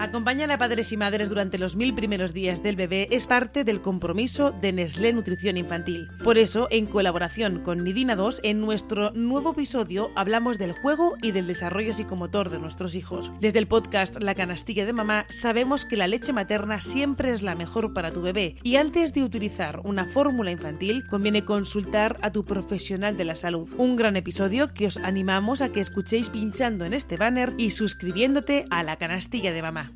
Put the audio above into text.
Acompañar a padres y madres durante los mil primeros días del bebé es parte del compromiso de Nestlé Nutrición Infantil. Por eso, en colaboración con Nidina 2, en nuestro nuevo episodio hablamos del juego y del desarrollo psicomotor de nuestros hijos. Desde el podcast La canastilla de mamá sabemos que la leche materna siempre es la mejor para tu bebé y antes de utilizar una fórmula infantil conviene consultar a tu profesional de la salud. Un gran episodio que os animamos a que escuchéis pinchando en este banner y suscribiéndote a La canastilla de mamá.